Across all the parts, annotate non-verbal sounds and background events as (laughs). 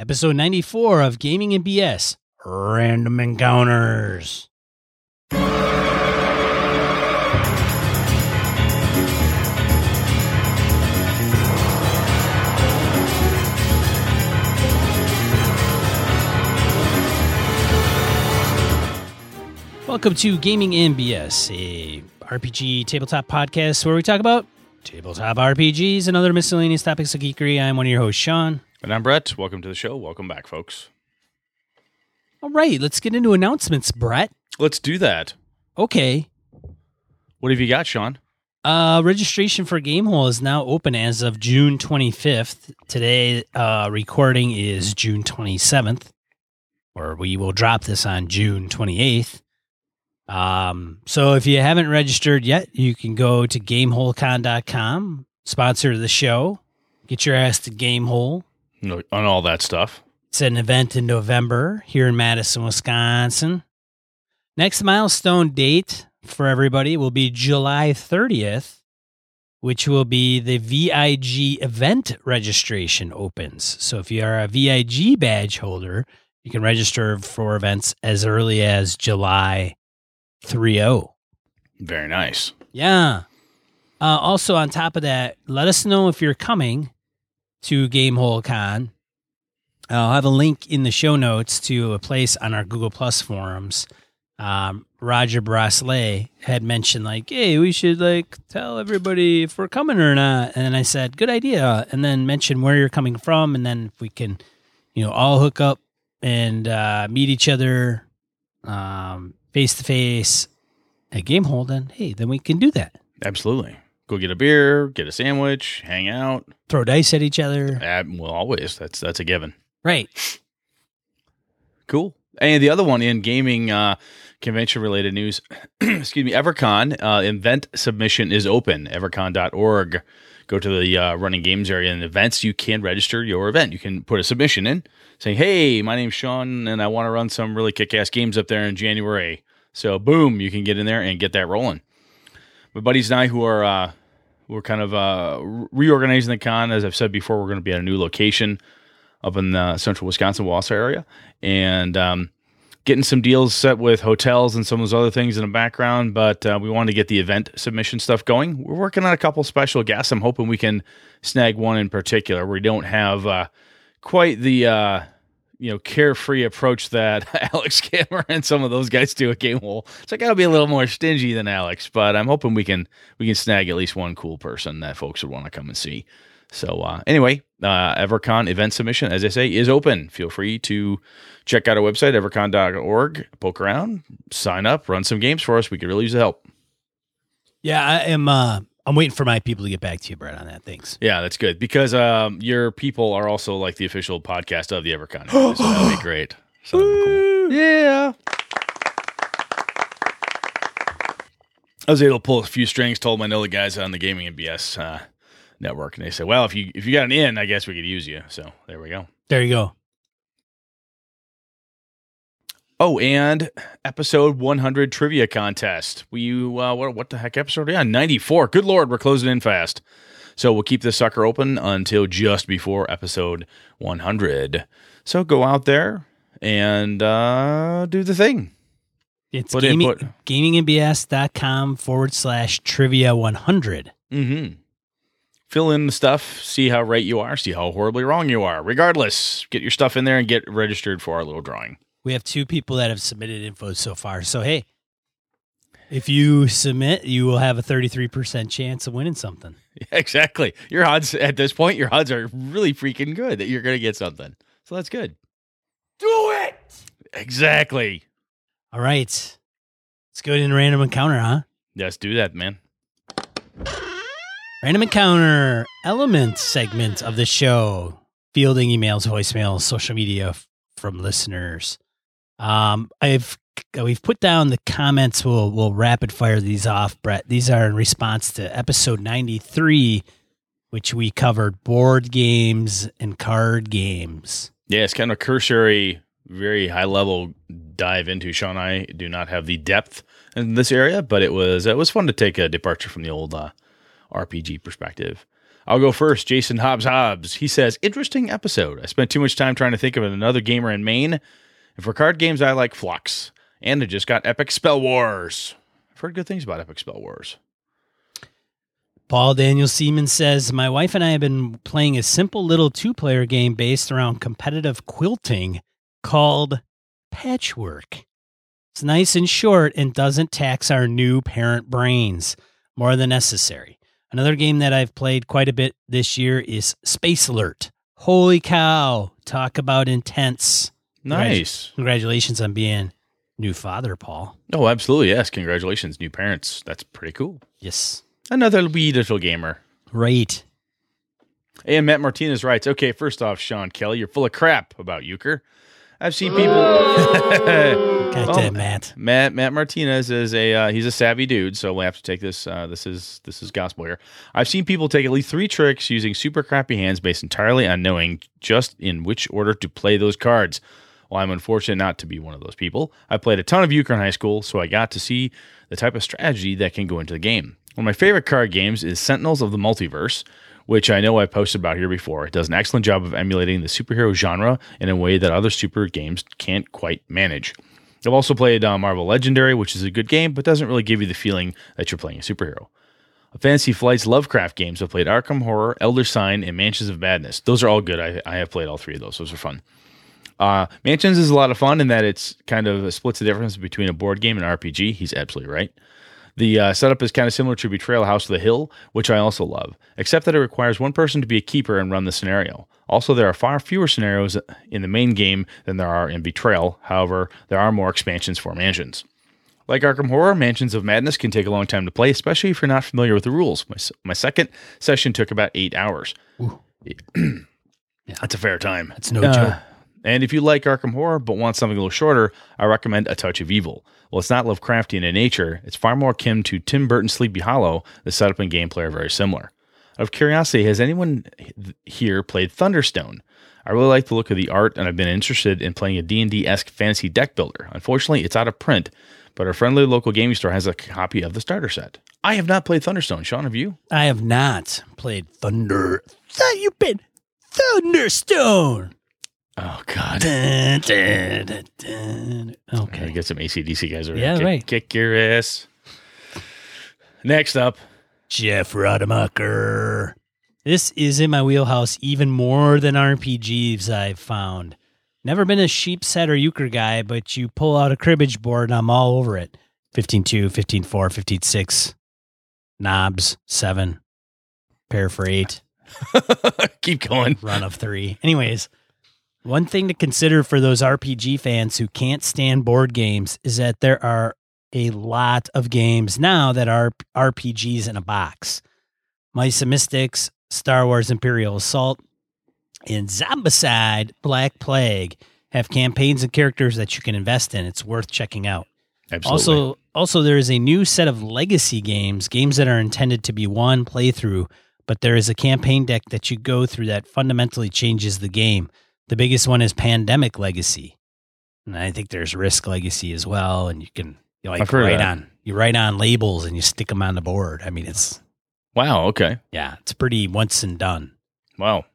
episode 94 of Gaming and BS Random Encounters. Welcome to Gaming and BS, a RPG tabletop podcast where we talk about tabletop RPGs and other miscellaneous topics of geekery. I'm one of your hosts, Sean. And I'm Brett. Welcome to the show. Welcome back, folks. All right, let's get into announcements, Brett. Let's do that. Okay. What have you got, Sean? Uh, registration for Gamehole is now open as of June 25th. Today, uh, recording is June 27th, or we will drop this on June 28th. Um, so if you haven't registered yet, you can go to GameholeCon.com, sponsor the show. Get your ass to Gamehole. No, on all that stuff. It's an event in November here in Madison, Wisconsin. Next milestone date for everybody will be July 30th, which will be the VIG event registration opens. So if you are a VIG badge holder, you can register for events as early as July 30. Very nice. Yeah. Uh, also, on top of that, let us know if you're coming to Gamehole Con. I'll have a link in the show notes to a place on our Google Plus forums. Um, Roger Braslet had mentioned like, "Hey, we should like tell everybody if we're coming or not." And I said, "Good idea." And then mention where you're coming from, and then if we can, you know, all hook up and uh, meet each other um, face to face at Game Gamehole, then hey, then we can do that. Absolutely. Go get a beer, get a sandwich, hang out. Throw dice at each other. Uh, well, always. That's that's a given. Right. (laughs) Cool. And the other one in gaming uh, convention related news, (clears throat) excuse me, EverCon uh, event submission is open. Evercon.org. Go to the uh, running games area and events. You can register your event. You can put a submission in saying, "Hey, my name's Sean, and I want to run some really kick-ass games up there in January." So, boom, you can get in there and get that rolling. My buddies and I, who are uh, we're kind of uh, reorganizing the con, as I've said before, we're going to be at a new location up in the central Wisconsin Wausau area, and um, getting some deals set with hotels and some of those other things in the background. But uh, we wanted to get the event submission stuff going. We're working on a couple special guests. I'm hoping we can snag one in particular. We don't have uh, quite the uh, you know carefree approach that (laughs) Alex Kammer and some of those guys do at Gamehole. So I got to be a little more stingy than Alex, but I'm hoping we can we can snag at least one cool person that folks would want to come and see. So uh, anyway, uh, EverCon event submission, as I say, is open. Feel free to check out our website, evercon.org, poke around, sign up, run some games for us. We could really use the help. Yeah, I am. Uh, I'm waiting for my people to get back to you, Brett, on that. Thanks. Yeah, that's good because um, your people are also like the official podcast of the EverCon. so that'd be (gasps) great. So that'd be cool. Yeah. I was able to pull a few strings. Told my know the guys on the Gaming and BS uh, network, and they said, "Well, if you if you got an in, I guess we could use you." So there we go. There you go. Oh, and episode 100 trivia contest. We uh, what what the heck episode? Yeah, 94. Good lord, we're closing in fast. So we'll keep this sucker open until just before episode 100. So go out there and uh, do the thing. It's Put gaming, gamingandbs.com forward slash trivia 100. Mm-hmm. Fill in the stuff, see how right you are, see how horribly wrong you are. Regardless, get your stuff in there and get registered for our little drawing. We have two people that have submitted info so far. So, hey, if you submit, you will have a 33% chance of winning something. (laughs) exactly. Your odds at this point, your odds are really freaking good that you're going to get something. So that's good. Do it! Exactly. All right. Let's go into random encounter, huh? Let's do that, man. Random encounter element segment of the show. Fielding emails, voicemails, social media f- from listeners. Um, I've we've put down the comments. We'll we'll rapid fire these off, Brett. These are in response to episode ninety three, which we covered board games and card games. Yeah, it's kind of a cursory, very high level dive into. Sean and I do not have the depth in this area, but it was it was fun to take a departure from the old uh, RPG perspective. I'll go first. Jason Hobbs Hobbs. He says, interesting episode. I spent too much time trying to think of another gamer in Maine. And for card games, I like Fluxx. And I just got Epic Spell Wars. I've heard good things about Epic Spell Wars. Paul Daniel Seaman says, My wife and I have been playing a simple little two player game based around competitive quilting called Patchwork. It's nice and short and doesn't tax our new parent brains more than necessary. Another game that I've played quite a bit this year is Space Alert. Holy cow. Talk about intense. Nice. Congratulations on being new father, Paul. Oh, absolutely. Yes. Congratulations, new parents. That's pretty cool. Yes. Another wee little gamer. Right. And Matt Martinez writes, okay, first off, Sean Kelly, you're full of crap about euchre. I've seen people. (laughs) God damn, Matt. Matt Matt Martinez is a uh, he's a savvy dude, so we'll have to take this. Uh, this is this is gospel here. I've seen people take at least three tricks using super crappy hands based entirely on knowing just in which order to play those cards. Well, I'm unfortunate not to be one of those people. I played a ton of euchre in high school, so I got to see the type of strategy that can go into the game. One of my favorite card games is Sentinels of the Multiverse, which I know I posted about here before. It does an excellent job of emulating the superhero genre in a way that other super games can't quite manage. I've also played uh, Marvel Legendary, which is a good game, but doesn't really give you the feeling that you're playing a superhero. Fantasy Flight's Lovecraft games. I've played Arkham Horror, Elder Sign, and Mansions of Madness. Those are all good. I, I have played all three of those. Those are fun. Uh, Mansions is a lot of fun in that it's kind of splits the difference between a board game and RPG. He's absolutely right. The uh, setup is kind of similar to Betrayal House of the Hill, which I also love, except that it requires one person to be a keeper and run the scenario. Also, there are far fewer scenarios in the main game than there are in Betrayal. However, there are more expansions for mansions. Like Arkham Horror, Mansions of Madness can take a long time to play, especially if you're not familiar with the rules. My, my second session took about eight hours. (clears throat) That's a fair time. That's no joke. And if you like Arkham Horror but want something a little shorter, I recommend A Touch of Evil. Well, it's not Lovecraftian in nature, it's far more akin to Tim Burton's Sleepy Hollow. The setup and gameplay are very similar. Out of curiosity, has anyone here played Thunderstone? I really like the look of the art, and I've been interested in playing a D&D-esque fantasy deck builder. Unfortunately, it's out of print, but our friendly local gaming store has a copy of the starter set. I have not played Thunderstone. Sean, have you? I have not played Thunder. Th- you've been Thunderstone. Oh God! Dun, dun, dun, dun. Okay, Okay. get some ACDC guys over Yeah. Kick, right. Kick your ass. Next up, Jeff Rademacher. This is in my wheelhouse even more than RPGs I've found. Never been a sheepshead or euchre guy, but you pull out a cribbage board and I'm all over it. 15-2, 15-4, 15-6, nobs, 7, pair for 8, (laughs) keep going. run of 3. Anyways, one thing to consider for those RPG fans who can't stand board games is that there are a lot of games now that are RPGs in a box. Mice and Mystics, Star Wars Imperial Assault, and Zombicide Black Plague have campaigns and characters that you can invest in. It's worth checking out. Absolutely. Also, also there is a new set of legacy games, games that are intended to be one playthrough, but there is a campaign deck that you go through that fundamentally changes the game. The biggest one is Pandemic Legacy, and I think there's Risk Legacy as well. And you can you like I've heard of write on you write on labels and you stick them on the board. I mean, it's wow. Okay. yeah, it's pretty once and done. Wow.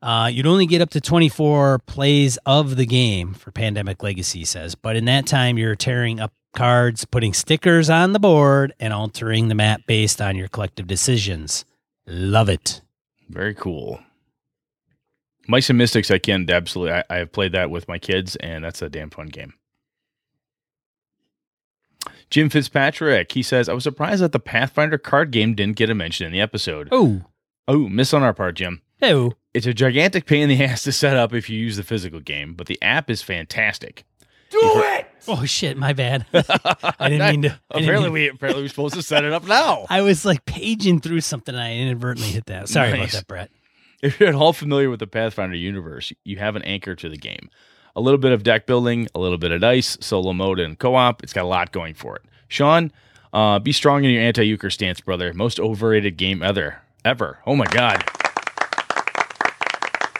Uh, you'd only get up to 24 plays of the game for Pandemic Legacy says, but in that time you're tearing up cards, putting stickers on the board, and altering the map based on your collective decisions. Love it. Very cool. Mice and Mystics, I can absolutely. I, I have played that with my kids, and that's a damn fun game. Jim Fitzpatrick, he says, I was surprised that the Pathfinder card game didn't get a mention in the episode. Oh, Oh, miss on our part, Jim. oh, It's a gigantic pain in the (laughs) ass to set up if you use the physical game, but the app is fantastic. Do it! Oh shit, my bad. (laughs) I didn't mean to. I didn't Apparently, mean- we apparently we're supposed to set it up now. I was like paging through something. And I inadvertently hit that. Sorry about that, Brett. If you're at all familiar with the Pathfinder universe, you have an anchor to the game. A little bit of deck building, a little bit of dice, solo mode, and co-op. It's got a lot going for it. Sean, uh, be strong in your anti-euchre stance, brother. Most overrated game ever. Ever. Oh my god.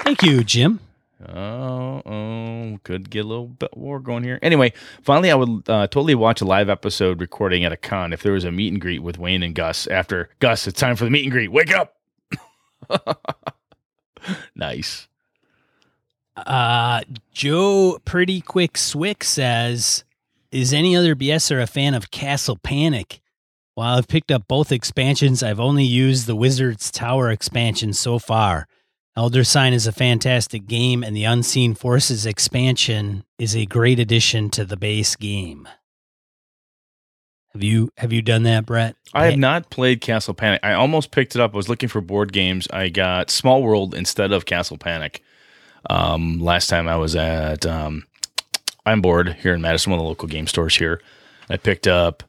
Thank you, Jim. Oh, oh, could get a little bit war going here. Anyway, finally, I would uh, totally watch a live episode recording at a con if there was a meet and greet with Wayne and Gus. After Gus, it's time for the meet and greet. Wake up! (laughs) (laughs) nice. Uh, Joe Pretty Quick Swick says, "Is any other BSer a fan of Castle Panic? While I've picked up both expansions, I've only used the Wizard's Tower expansion so far. Elder Sign is a fantastic game, and the Unseen Forces expansion is a great addition to the base game." Have you have you done that, Brett? I have not played Castle Panic. I almost picked it up. I was looking for board games. I got Small World instead of Castle Panic. Um, last time I was at um, I'm bored here in Madison, one of the local game stores here. I picked up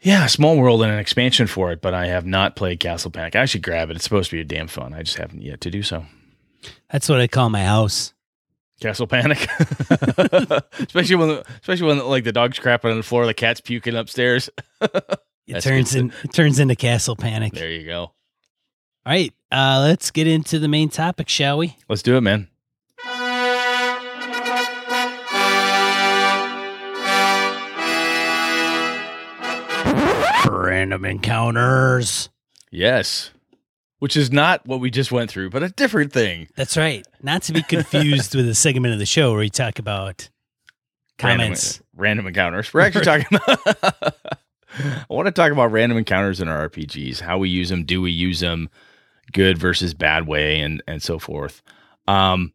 yeah, Small World and an expansion for it, but I have not played Castle Panic. I should grab it. It's supposed to be a damn fun. I just haven't yet to do so. That's what I call my house. Castle Panic, (laughs) especially when, especially when like the dog's crapping on the floor, the cat's puking upstairs. (laughs) It turns in it turns into Castle Panic. there you go. All right, uh, let's get into the main topic, shall we? Let's do it, man. Random encounters. Yes, which is not what we just went through, but a different thing. That's right. Not to be confused with a segment of the show where we talk about comments. random, random encounters. We're actually talking about. (laughs) I want to talk about random encounters in our RPGs. How we use them. Do we use them? Good versus bad way, and and so forth. Um.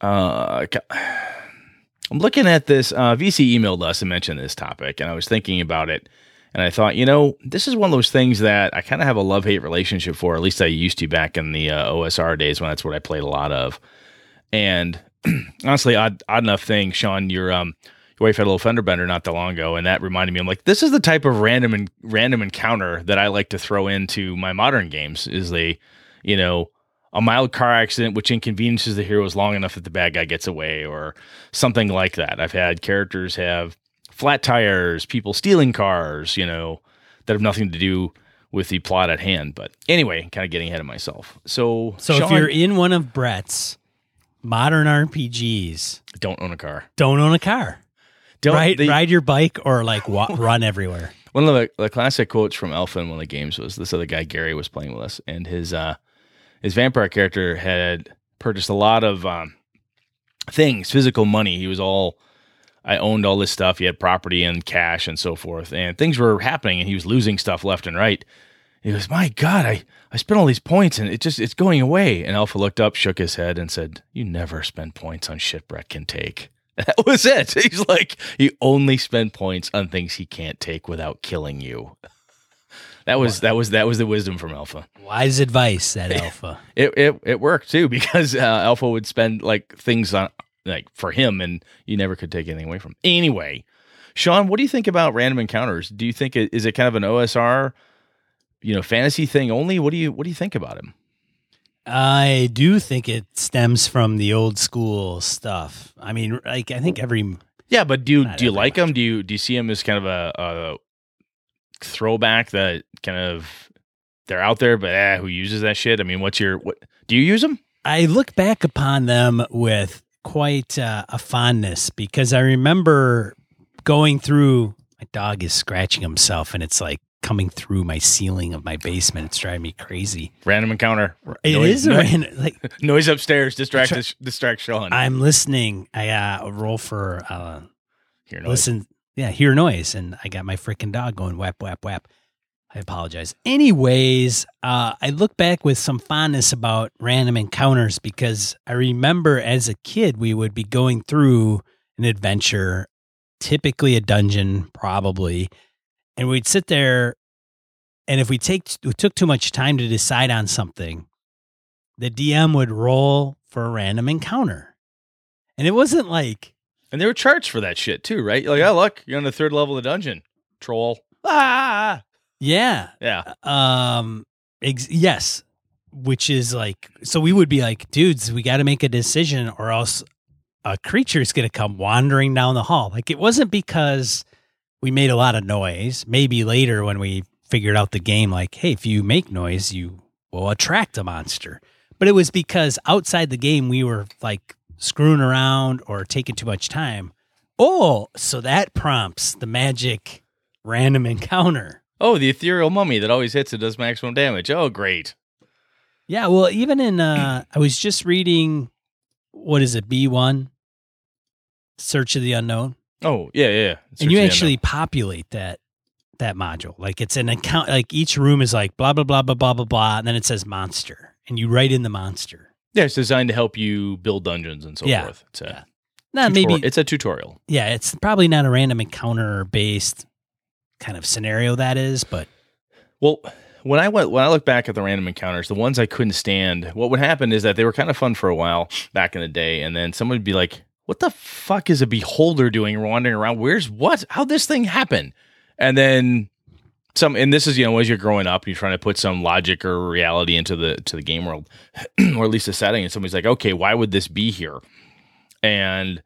Uh. (sighs) I'm looking at this. Uh, VC emailed us and mentioned this topic, and I was thinking about it, and I thought, you know, this is one of those things that I kind of have a love hate relationship for. At least I used to back in the uh, OSR days when that's what I played a lot of. And (clears throat) honestly, odd, odd enough thing, Sean, your um, your wife had a little fender bender not that long ago, and that reminded me. I'm like, this is the type of random and random encounter that I like to throw into my modern games. Is a, you know, a mild car accident which inconveniences the heroes long enough that the bad guy gets away, or something like that. I've had characters have flat tires, people stealing cars, you know, that have nothing to do with the plot at hand. But anyway, kind of getting ahead of myself. So, So if you're in one of Brett's modern RPGs, don't own a car, don't own a car. don't ride the- ride your bike or like wa- (laughs) run everywhere. One of the, the classic quotes from Alpha in one of the games was this other guy Gary was playing with us, and his uh, his vampire character had purchased a lot of um, things, physical money. He was all I owned all this stuff. He had property and cash and so forth, and things were happening, and he was losing stuff left and right. He goes, "My God, I I spent all these points, and it just it's going away." And Alpha looked up, shook his head, and said, "You never spend points on shit Brett can take." (laughs) That was it. (laughs) He's like, you only spend points on things he can't take without killing you. (laughs) That was that was that was the wisdom from Alpha. Wise advice, that alpha. It it it worked too because uh, Alpha would spend like things on like for him, and you never could take anything away from. Him. Anyway, Sean, what do you think about random encounters? Do you think it is it kind of an OSR, you know, fantasy thing only? What do you what do you think about him? I do think it stems from the old school stuff. I mean, like I think every Yeah, but do you do you like him? Do you do you see him as kind of a, a throwback that kind of they're out there, but eh, who uses that shit? I mean, what's your what? Do you use them? I look back upon them with quite uh, a fondness because I remember going through. My dog is scratching himself, and it's like coming through my ceiling of my basement. It's driving me crazy. Random encounter. It Noise- is a no- random. Like (laughs) Noise upstairs distract distract Sean. I'm listening. I a roll for uh, Hear noise. listen. Yeah, hear noise, and I got my freaking dog going whap whap whap. I apologize. Anyways, uh, I look back with some fondness about random encounters because I remember as a kid we would be going through an adventure, typically a dungeon, probably, and we'd sit there, and if we take we took too much time to decide on something, the DM would roll for a random encounter, and it wasn't like And there were charts for that shit too, right? Like, oh look, you're on the third level of the dungeon. Troll. Ah. Yeah, Yeah. Um, ex- yes, which is like, so we would be like, dudes, we got to make a decision, or else a creature's going to come wandering down the hall. Like, it wasn't because we made a lot of noise. Maybe later when we figured out the game, like, hey, if you make noise, you will attract a monster. But it was because outside the game, we were like screwing around or taking too much time. Oh, so that prompts the magic random (laughs) encounter. Oh, the ethereal mummy that always hits and does maximum damage. Oh, great. Yeah, well, even in uh I was just reading what is it, B one? Search of the Unknown. Oh yeah, yeah. yeah. Search and you actually unknown. populate that that module. Like it's an account like each room is like blah blah blah blah blah blah blah and then it says monster. And you write in the monster. yeah, it's designed to help you build dungeons and so Yeah, forth. It's a yeah. Not tutor- maybe it's a tutorial. yeah, it's probably not a random encounter based kind of scenario that is, but Well, when I went when I look back at the random encounters, the ones I couldn't stand, what would happen is that they were kind of fun for a while back in the day, and then someone would be like, "What the fuck is a beholder doing wandering around? Where's what? How this thing happen?" And then some, and this is you know as you're growing up, you're trying to put some logic or reality into the to the game world, (clears throat) or at least the setting, and somebody's like, "Okay, why would this be here?" And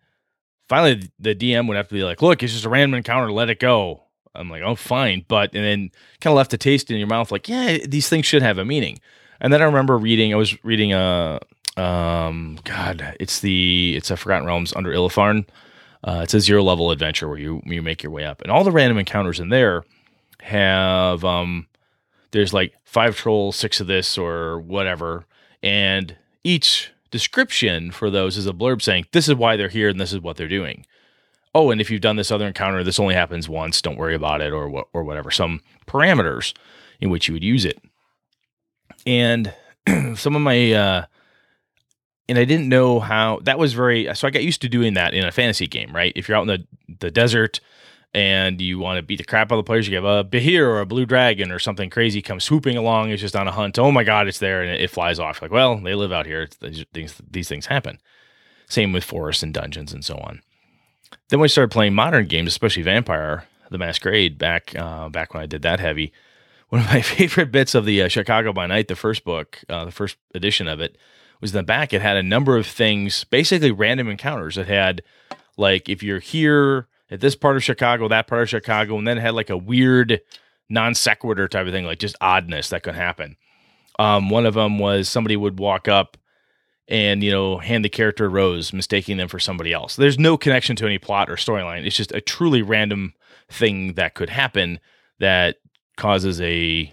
finally, the DM would have to be like, "Look, it's just a random encounter. Let it go." I'm like, "Oh, fine," but and then kind of left a taste in your mouth, like, "Yeah, these things should have a meaning." And then I remember reading. I was reading a, um, God, it's the it's a Forgotten Realms under Illefarn. Uh, it's a zero level adventure where you you make your way up, and all the random encounters in there have um, there's like five trolls, six of this or whatever, and each description for those is a blurb saying this is why they're here and this is what they're doing. Oh, and if you've done this other encounter, this only happens once. Don't worry about it, or or whatever. Some parameters in which you would use it, and (clears throat) some of my, uh, and I didn't know how that was very. So I got used to doing that in a fantasy game, right? If you're out in the the desert and you want to beat the crap out of the players, you have a Behir or a blue dragon or something crazy come swooping along. It's just on a hunt. Oh my god, it's there, and it, it flies off. Like, well, they live out here. It's, these these things happen. Same with forests and dungeons and so on. Then we started playing modern games, especially Vampire the Masquerade. Back uh, back when I did that heavy, (laughs) one of my favorite bits of the uh, Chicago by Night, the first book, uh, the first edition of it, was in the back. It had a number of things, basically random encounters. It had like if you're here at this part of Chicago, that part of Chicago, and then it had like a weird non sequitur type of thing, like just oddness that could happen. Um, one of them was somebody would walk up and you know hand the character rose, mistaking them for somebody else. There's no connection to any plot or storyline. It's just a truly random thing that could happen that causes a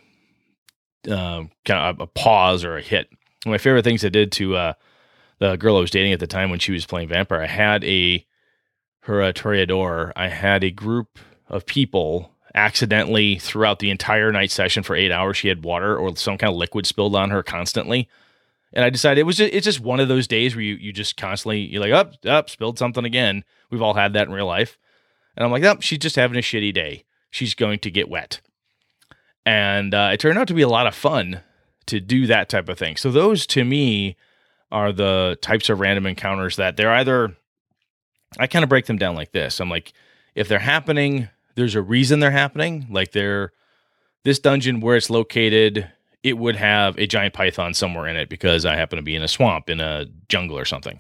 uh, kind of a pause or a hit. One of my favorite things I did to uh, the girl I was dating at the time when she was playing vampire, I had a her a toreador. I had a group of people accidentally throughout the entire night session for eight hours. She had water or some kind of liquid spilled on her constantly. And I decided it was just, it's just one of those days where you, you just constantly you're like up up spilled something again. We've all had that in real life, and I'm like, oh, she's just having a shitty day. She's going to get wet, and uh, it turned out to be a lot of fun to do that type of thing. So those to me are the types of random encounters that they're either I kind of break them down like this. I'm like, if they're happening, there's a reason they're happening. Like they're this dungeon where it's located, it would have a giant python somewhere in it because I happen to be in a swamp, in a jungle or something.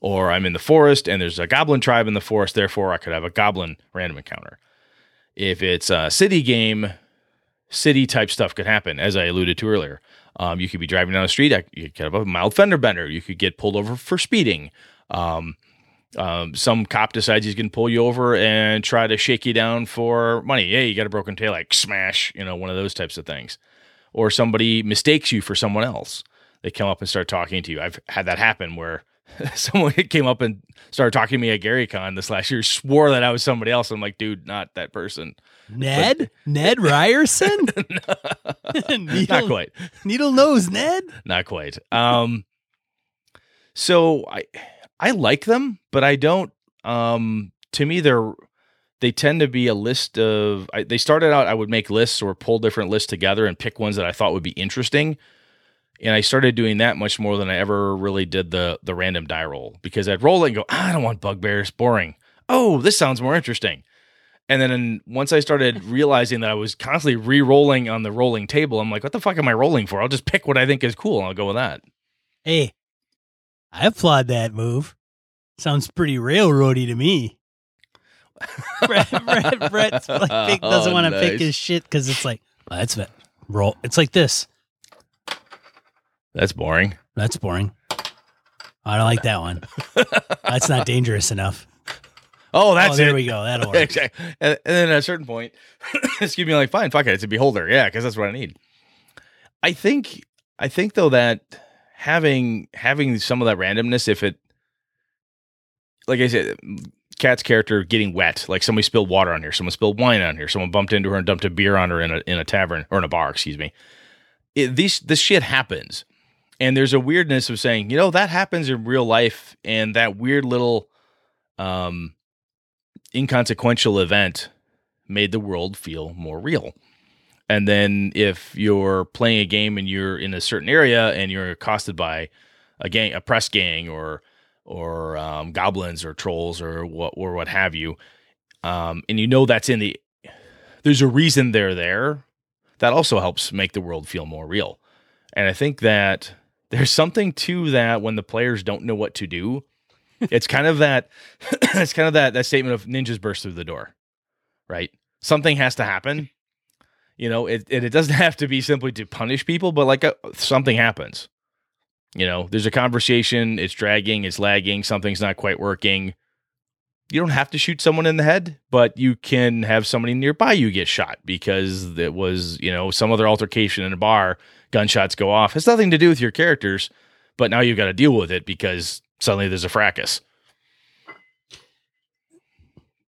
Or I'm in the forest and there's a goblin tribe in the forest, therefore I could have a goblin random encounter. If it's a city game, city type stuff could happen, as I alluded to earlier. Um, you could be driving down the street, you could have a mild fender bender, you could get pulled over for speeding. Um, um, some cop decides he's going to pull you over and try to shake you down for money. Hey, you got a broken tail, like smash, you know, one of those types of things. Or somebody mistakes you for someone else. They come up and start talking to you. I've had that happen where (laughs) someone came up and started talking to me at GaryCon this last year, swore that I was somebody else. I'm like, dude, not that person. Ned? (laughs) Ned Ryerson? (laughs) needle, Not quite. Needle nose Ned? Not quite. Um, so I I like them, but I don't. Um, to me, they're they tend to be a list of. I, they started out. I would make lists or pull different lists together and pick ones that I thought would be interesting. And I started doing that much more than I ever really did the the random die roll because I'd roll it and go, ah, I don't want bugbears, boring. Oh, this sounds more interesting. And then once I started (laughs) realizing that I was constantly re-rolling on the rolling table, I'm like, what the fuck am I rolling for? I'll just pick what I think is cool and I'll go with that. Hey, I applaud that move. Sounds pretty railroady to me. Brett, Brett, like, pick, doesn't want to nice. pick his shit because it's like, oh, that's it. Roll. It's like this. That's boring. That's boring. I don't like that one. (laughs) That's not dangerous enough. Oh, that's oh, there it. we go. That'll (laughs) work. exactly. And, and then at a certain point, (coughs) excuse me, like, fine, fuck it. It's a beholder. Yeah, because that's what I need. I think I think though that having having some of that randomness, if it, like I said, Kat's character getting wet, like somebody spilled water on here, someone spilled wine on here, someone bumped into her and dumped a beer on her in a in a tavern or in a bar, excuse me. It, these this shit happens, and there's a weirdness of saying, you know, that happens in real life, and that weird little, um, inconsequential event made the world feel more real. And then if you're playing a game and you're in a certain area and you're accosted by a gang, a press gang, or or um, goblins or trolls or what or what have you, um, and you know that's in the there's a reason they're there. That also helps make the world feel more real. And I think that there's something to that when the players don't know what to do. it's kind of that (coughs) it's kind of that that statement of ninjas burst through the door. Right? Something has to happen you know, it it, it doesn't (laughs) have to be simply to punish people, but like a, something happens. You know, there's a conversation, it's dragging, it's lagging, something's not quite working. You don't have to shoot someone in the head, but you can have somebody nearby you get shot because it was, you know, some other altercation in a bar, gunshots go off. It's nothing to do with your characters, but now you've got to deal with it because suddenly there's a fracas.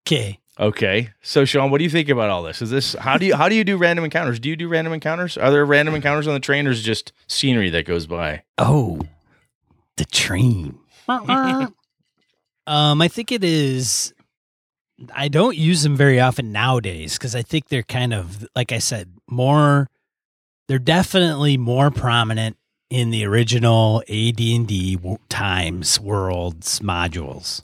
Okay. Okay. So Sean, what do you think about all this? Is this how do you how do you do random encounters? Do you do random encounters? Are there random encounters on the train or is it just scenery that goes by? Oh, the train. (laughs) um, I think it is. I don't use them very often nowadays because I think they're kind of like I said more. They're definitely more prominent in the original AD and D times worlds modules.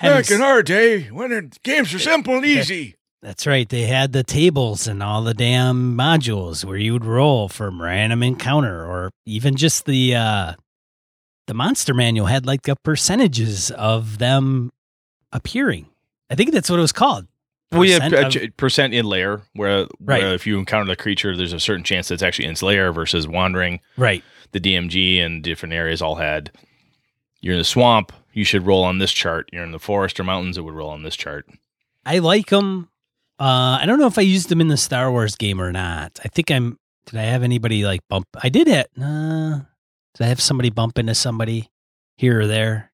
Back in our day, when it, games were simple and easy. That's right. They had the tables and all the damn modules where you would roll from random encounter, or even just the uh, the monster manual had like the percentages of them appearing. I think that's what it was called. Well, yeah, of, percent in lair, where, right. where if you encounter the creature, there's a certain chance that's actually in its lair versus wandering. Right. The DMG and different areas all had. You're in the swamp you should roll on this chart. You're in the forest or mountains, it would roll on this chart. I like them. Uh, I don't know if I used them in the Star Wars game or not. I think I'm. Did I have anybody like bump? I did it. Uh, did I have somebody bump into somebody here or there?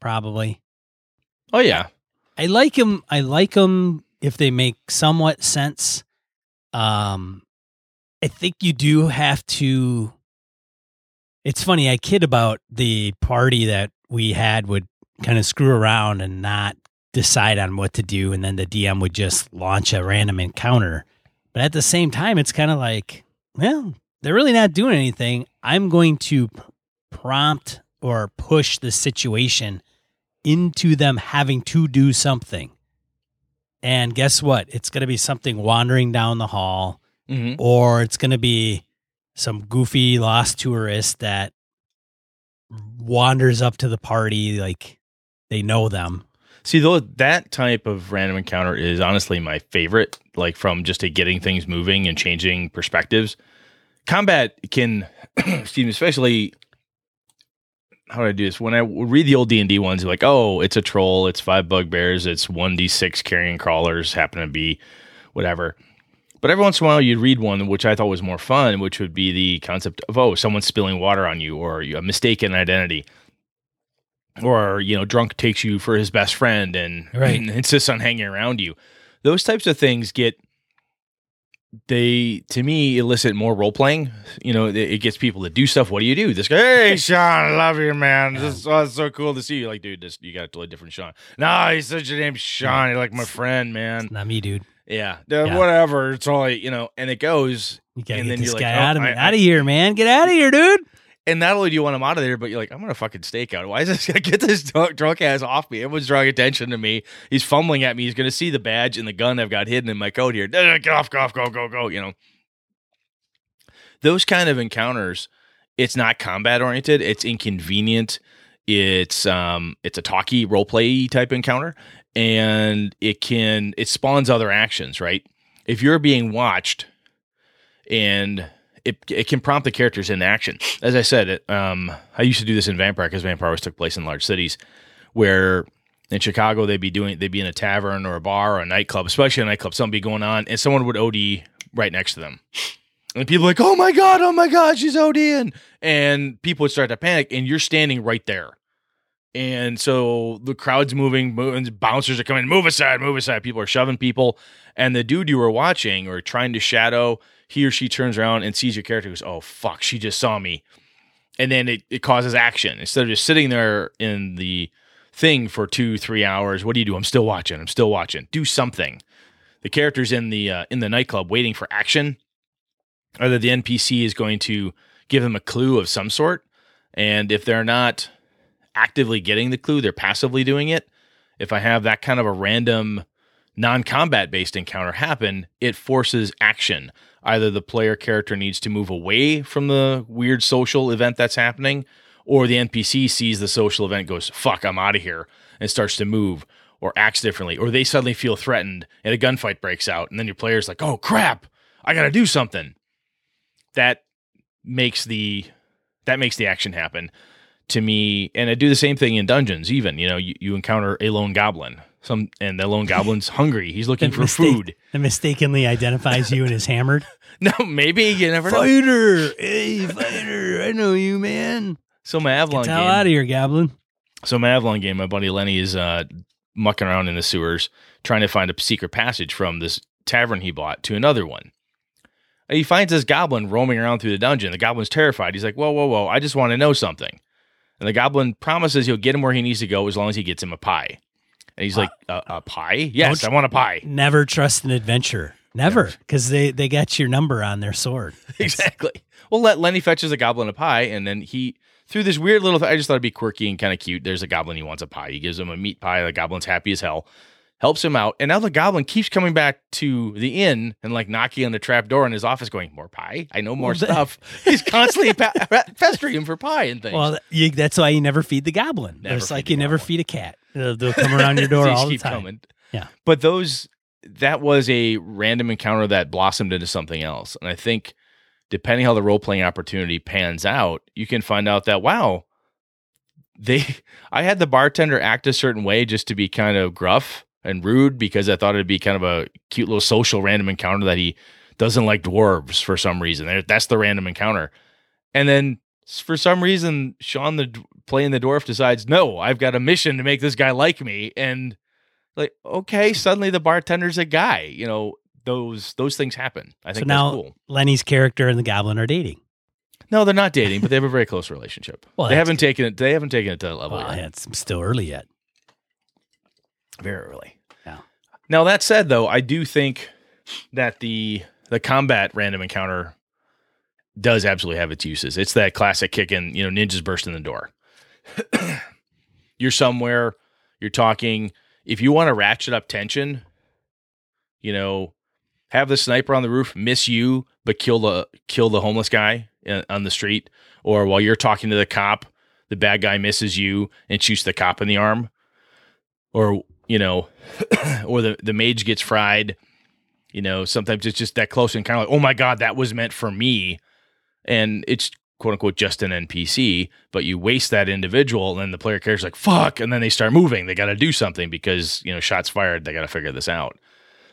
Probably. Oh yeah. I like them. I like them if they make somewhat sense. Um, I think you do have to. It's funny. I kid about the party that we had would kind of screw around and not decide on what to do and then the DM would just launch a random encounter. But at the same time it's kind of like, well, they're really not doing anything. I'm going to prompt or push the situation into them having to do something. And guess what? It's going to be something wandering down the hall, mm-hmm. or it's going to be some goofy lost tourist that wanders up to the party like they know them. See, though, that type of random encounter is honestly my favorite. Like from just to getting things moving and changing perspectives. Combat can, (clears throat) excuse me, especially how do I do this? When I read the old D and D ones, like, oh, it's a troll, it's five bugbears, it's one d six carrion crawlers, happen to be whatever. But every once in a while, you'd read one which I thought was more fun, which would be the concept of oh, someone's spilling water on you, or a mistaken identity, or you know, drunk takes you for his best friend and, right. and insists on hanging around you. Those types of things get they to me elicit more role playing. You know, it, it, gets people to do stuff. What do you do? This guy, hey (laughs) Sean, I love you, man. This is oh, so cool to see you. Like, dude, this you got a totally different Sean. No, he's such a name, Sean. You're like my friend, man. It's not me, dude. Yeah, yeah. whatever. It's all you know, and it goes. You gotta and get then this guy like, out, oh, of, I, out of here, man. Get out of here, dude. And not only do you want him out of there, but you're like, I'm gonna fucking stake out. Why is this gonna (laughs) get this drunk, drunk ass off me? Everyone's drawing attention to me. He's fumbling at me. He's gonna see the badge and the gun I've got hidden in my coat here. Get off, go off, go, go, go. You know, those kind of encounters. It's not combat oriented. It's inconvenient. It's um, it's a talky role play type encounter, and it can it spawns other actions, right? If you're being watched and it, it can prompt the characters into action. As I said, it, um, I used to do this in Vampire because Vampire always took place in large cities, where in Chicago they'd be doing they'd be in a tavern or a bar or a nightclub, especially a nightclub. Something be going on, and someone would OD right next to them, And people like, oh my God, oh my God, she's ODing. And people would start to panic, and you're standing right there. And so the crowd's moving, moving, bouncers are coming, move aside, move aside. People are shoving people. And the dude you were watching or trying to shadow, he or she turns around and sees your character goes, Oh fuck, she just saw me. And then it, it causes action. Instead of just sitting there in the thing for two, three hours, what do you do? I'm still watching. I'm still watching. Do something. The character's in the uh, in the nightclub waiting for action. Either the NPC is going to give them a clue of some sort. And if they're not actively getting the clue, they're passively doing it. If I have that kind of a random non combat based encounter happen, it forces action. Either the player character needs to move away from the weird social event that's happening, or the NPC sees the social event, goes, fuck, I'm out of here, and starts to move or acts differently, or they suddenly feel threatened and a gunfight breaks out, and then your player's like, oh crap, I gotta do something. That makes the that makes the action happen to me and i do the same thing in dungeons even you know you, you encounter a lone goblin. Some and the lone goblin's (laughs) hungry. He's looking for Mistake- food. And mistakenly identifies you and is hammered. (laughs) no maybe you never know. Fighter, hey fighter, I know you, man. so my avalon Get the game out of here, Goblin. so my avalon game my buddy lenny is uh mucking around in the sewers trying to find a secret passage from this tavern he bought to another one. And he finds this goblin roaming around through the dungeon. The goblin's terrified. He's like whoa whoa whoa i just want to know something and the goblin promises he'll get him where he needs to go as long as he gets him a pie. And he's uh, like, a, a pie? Yes, I want a pie. Never trust an adventurer. Never, because they they got your number on their sword. (laughs) exactly. Well, let Lenny fetches a goblin a pie, and then he through this weird little. I just thought it'd be quirky and kind of cute. There's a goblin he wants a pie. He gives him a meat pie. The goblin's happy as hell. Helps him out, and now the goblin keeps coming back to the inn and like knocking on the trap door in his office, going, "More pie? I know more Well, stuff." (laughs) He's constantly pa- pestering him for pie and things. Well, you, that's why you never feed the goblin. Never it's like you never feed a cat. They'll, they'll come around your door (laughs) all the time. coming. Yeah. But those that was a random encounter that blossomed into something else. And I think depending how the role playing opportunity pans out, you can find out that wow, they (laughs) I had the bartender act a certain way just to be kind of gruff and rude because I thought it'd be kind of a cute little social random encounter that he doesn't like dwarves for some reason. That's the random encounter. And then for some reason, Sean the playing the dwarf decides, no, I've got a mission to make this guy like me. And like, okay, suddenly the bartender's a guy. You know, those those things happen. I So think now that's cool. Lenny's character and the goblin are dating. No, they're not dating, but they have a very close relationship. (laughs) Well, they haven't taken it. They haven't taken it to that level Well, yet. it's still early yet. Very early. Now that said, though, I do think that the the combat random encounter does absolutely have its uses. It's that classic kicking, you know, ninjas burst in the door. (clears throat) you're somewhere, you're talking. If you want to ratchet up tension, you know, have the sniper on the roof miss you, but kill the kill the homeless guy uh, on the street, or while you're talking to the cop, the bad guy misses you and shoots the cop in the arm, or you know, (clears throat) or the the mage gets fried. You know, sometimes it's just that close and kind of like, oh my god, that was meant for me, and it's quote unquote just an NPC, but you waste that individual, and the player character's like, fuck, and then they start moving. They got to do something because you know, shots fired. They got to figure this out.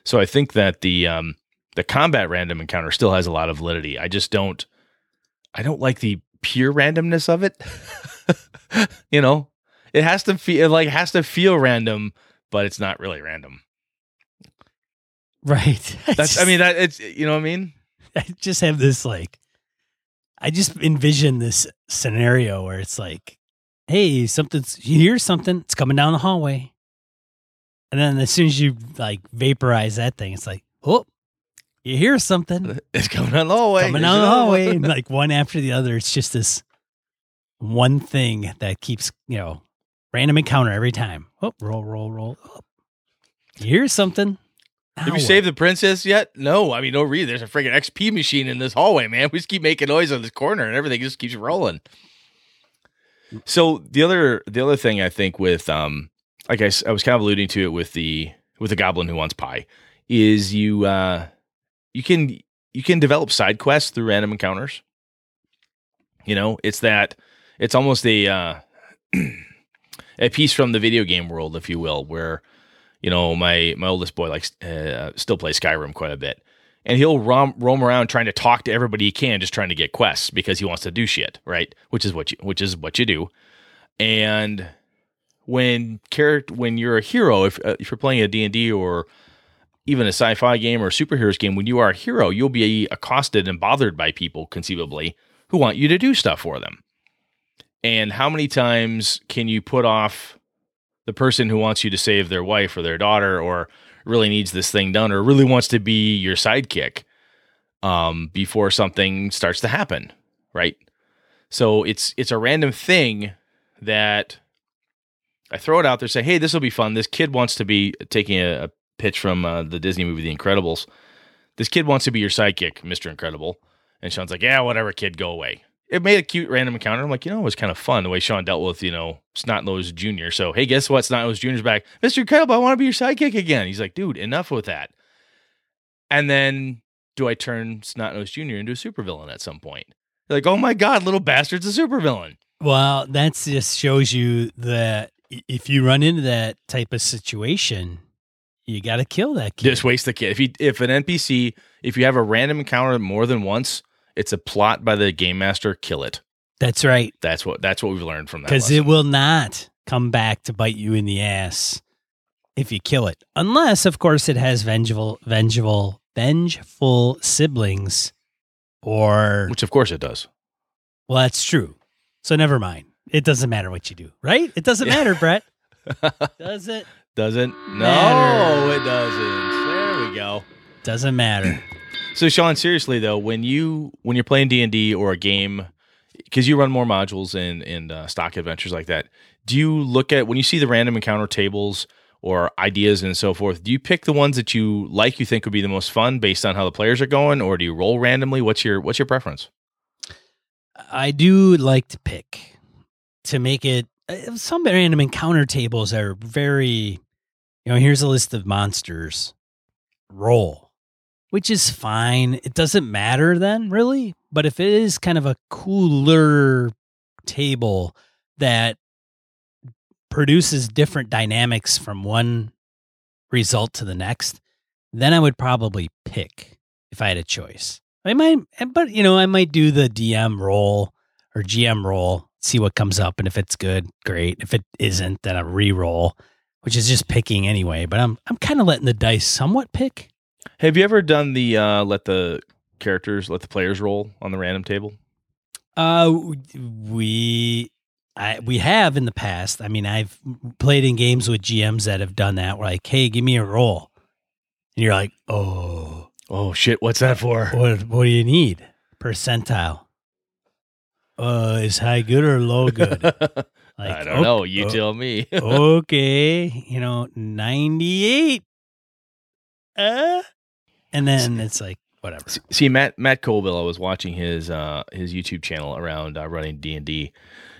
So I think that the um the combat random encounter still has a lot of validity. I just don't, I don't like the pure randomness of it. (laughs) you know, it has to feel like has to feel random, but it's not really random. Right. (laughs) That's, I mean, that it's, you know what I mean? (laughs) I just have this like, I just envision this scenario where it's like, hey, something's, you hear something, it's coming down the hallway. And then as soon as you like vaporize that thing, it's like, oh, you hear something (laughs) It's coming down the hallway. coming down the hallway. And like one after the other, it's just this one thing that keeps, you know, random encounter every time. Oh, roll, roll, roll. Oh. You hear something. Have Now you saved the princess yet? No. I mean, no reason. There's a friggin' XP machine in this hallway, man. We just keep making noise on this corner, and everything just keeps rolling. So the other the other thing I think with um like I, I was kind of alluding to it with the with the goblin who wants pie is you uh you can you can develop side quests through random encounters. You know, it's that it's almost a uh (clears throat) a piece from the video game world, if you will, where you know my my oldest boy likes uh, still plays Skyrim quite a bit, and he'll roam, roam around trying to talk to everybody he can, just trying to get quests because he wants to do shit, right? Which is what you which is what you do. And when character when you're a hero, if uh, if you're playing a D and D or even a sci-fi game or superheroes game, when you are a hero, you'll be accosted and bothered by people conceivably who want you to do stuff for them. And how many times can you put off the person who wants you to save their wife or their daughter or really needs this thing done or really wants to be your sidekick um, before something starts to happen, right? So it's it's a random thing that I throw it out there, say, "Hey, this will be fun." This kid wants to be taking a, a pitch from uh, the Disney movie The Incredibles. This kid wants to be your sidekick, Mister Incredible, and Sean's like, "Yeah, whatever, kid, go away." It made a cute random encounter. I'm like, you know, it was kind of fun the way Sean dealt with, you know, Snot Nose Jr. So, hey, guess what? Snot Nose Jr.'s back. Mr. Incredible, I want to be your sidekick again. He's like, dude, enough with that. And then do I turn Snot Nose Jr. into a supervillain at some point? They're like, oh my God, little bastard's a supervillain. Well, that just shows you that if you run into that type of situation, you got to kill that kid. Just waste the kid. If you if an NPC, if you have a random encounter more than once, it's a plot by the game master. Kill it. That's right. That's what that's what we've learned from that. Because it will not come back to bite you in the ass if you kill it, unless, of course, it has vengeful, vengeful, vengeful siblings, or which of course it does. well, that's true. So never mind. It doesn't matter what you do, right? It doesn't Yeah. matter, Brett. (laughs) Does it? Doesn't? No, Matter. it doesn't. There we go. Doesn't matter. So Sean, seriously though, when you when you're playing D and D or a game, because you run more modules and and uh, stock adventures like that, do you look at when you see the random encounter tables or ideas and so forth? Do you pick the ones that you like, you think would be the most fun based on how the players are going, or do you roll randomly? What's your what's your preference? I do like to pick to make it. uh, Some random encounter tables are very, you know, here's a list of monsters. Roll, which is fine. It doesn't matter then, really. But if it is kind of a cooler table that produces different dynamics from one result to the next, then I would probably pick if I had a choice. I might, but you know, I might do the DM roll or GM roll, see what comes up, and if it's good, great. If it isn't, then a re-roll, which is just picking anyway. But I'm I'm kind of letting the dice somewhat pick. Have you ever done the uh, let the characters let the players roll on the random table? Uh, we. I, we have in the past. I mean, I've played in games with GMs that have done that. We're like, "Hey, give me a roll," and you're like, "Oh, Oh shit! What's that for? what? What do you need? Percentile? Uh, is high good or low (laughs) good? Like, I don't "Ok- know. You o- tell me. okay, you know, 98. Uh, and then it's like, whatever. See Matt Matt Colville, I was watching his uh, his YouTube channel around uh, running D and D,